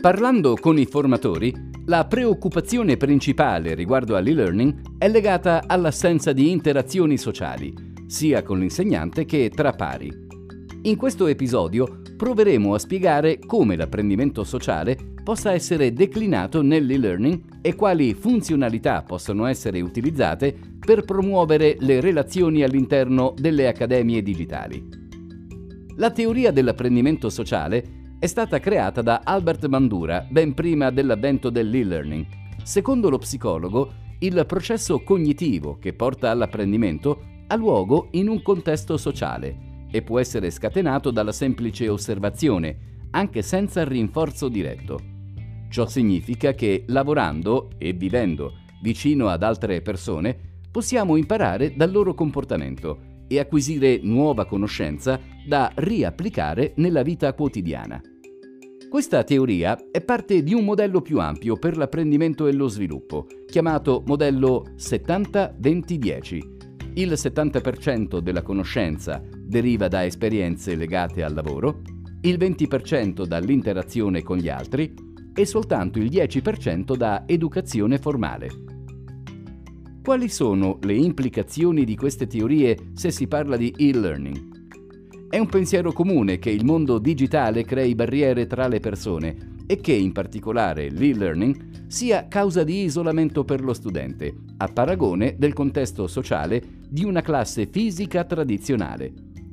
Parlando con i formatori, la preoccupazione principale riguardo all'e-learning è legata all'assenza di interazioni sociali, sia con l'insegnante che tra pari. In questo episodio proveremo a spiegare come l'apprendimento sociale possa essere declinato nell'e-learning e quali funzionalità possono essere utilizzate per promuovere le relazioni all'interno delle accademie digitali. La teoria dell'apprendimento sociale è stata creata da Albert Bandura ben prima dell'avvento dell'e-learning. Secondo lo psicologo, il processo cognitivo che porta all'apprendimento ha luogo in un contesto sociale e può essere scatenato dalla semplice osservazione, anche senza rinforzo diretto. Ciò significa che lavorando e vivendo vicino ad altre persone possiamo imparare dal loro comportamento e acquisire nuova conoscenza da riapplicare nella vita quotidiana. Questa teoria è parte di un modello più ampio per l'apprendimento e lo sviluppo, chiamato modello 70-20-10. Il 70% della conoscenza deriva da esperienze legate al lavoro, il 20% dall'interazione con gli altri e soltanto il 10% da educazione formale. Quali sono le implicazioni di queste teorie se si parla di e-learning? È un pensiero comune che il mondo digitale crei barriere tra le persone e che in particolare l'e-learning sia causa di isolamento per lo studente, a paragone del contesto sociale di una classe fisica tradizionale.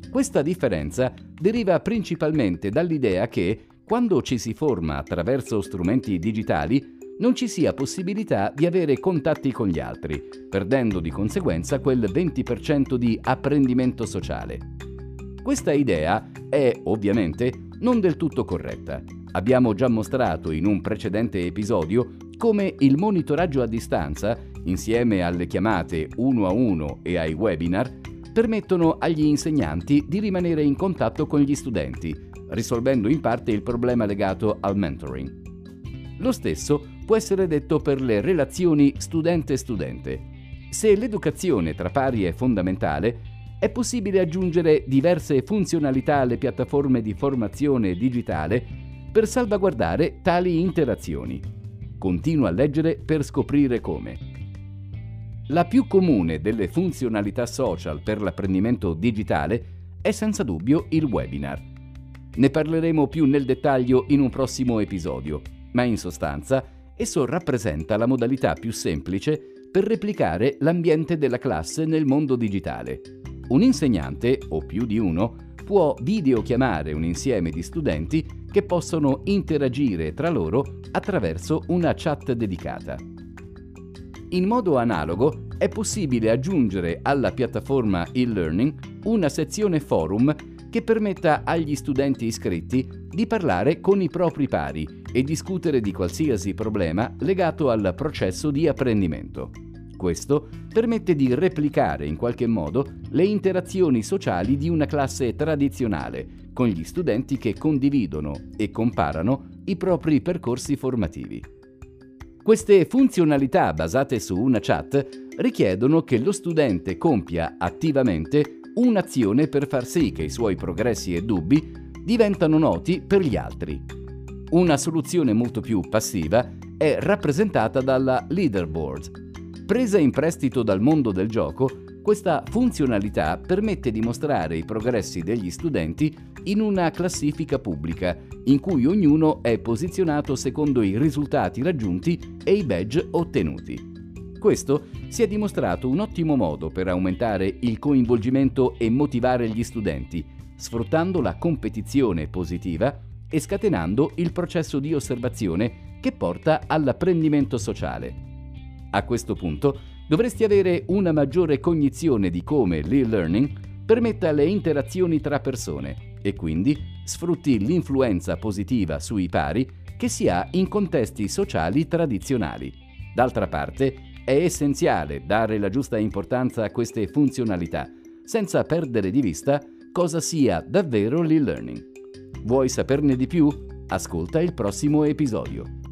Questa differenza deriva principalmente dall'idea che, quando ci si forma attraverso strumenti digitali, non ci sia possibilità di avere contatti con gli altri, perdendo di conseguenza quel 20% di apprendimento sociale. Questa idea è, ovviamente, non del tutto corretta. Abbiamo già mostrato in un precedente episodio come il monitoraggio a distanza, insieme alle chiamate uno a uno e ai webinar, permettono agli insegnanti di rimanere in contatto con gli studenti, risolvendo in parte il problema legato al mentoring. Lo stesso può essere detto per le relazioni studente-studente. Se l'educazione tra pari è fondamentale, è possibile aggiungere diverse funzionalità alle piattaforme di formazione digitale per salvaguardare tali interazioni. Continua a leggere per scoprire come. La più comune delle funzionalità social per l'apprendimento digitale è senza dubbio il webinar. Ne parleremo più nel dettaglio in un prossimo episodio, ma in sostanza esso rappresenta la modalità più semplice per replicare l'ambiente della classe nel mondo digitale. Un insegnante, o più di uno, può videochiamare un insieme di studenti che possono interagire tra loro attraverso una chat dedicata. In modo analogo è possibile aggiungere alla piattaforma e-learning una sezione forum che permetta agli studenti iscritti di parlare con i propri pari e discutere di qualsiasi problema legato al processo di apprendimento. Questo permette di replicare in qualche modo le interazioni sociali di una classe tradizionale con gli studenti che condividono e comparano i propri percorsi formativi. Queste funzionalità basate su una chat richiedono che lo studente compia attivamente un'azione per far sì che i suoi progressi e dubbi diventano noti per gli altri. Una soluzione molto più passiva è rappresentata dalla leaderboard. Presa in prestito dal mondo del gioco, questa funzionalità permette di mostrare i progressi degli studenti in una classifica pubblica, in cui ognuno è posizionato secondo i risultati raggiunti e i badge ottenuti. Questo si è dimostrato un ottimo modo per aumentare il coinvolgimento e motivare gli studenti, sfruttando la competizione positiva e scatenando il processo di osservazione che porta all'apprendimento sociale. A questo punto dovresti avere una maggiore cognizione di come l'e-learning permetta le interazioni tra persone e quindi sfrutti l'influenza positiva sui pari che si ha in contesti sociali tradizionali. D'altra parte, è essenziale dare la giusta importanza a queste funzionalità, senza perdere di vista cosa sia davvero l'e-learning. Vuoi saperne di più? Ascolta il prossimo episodio.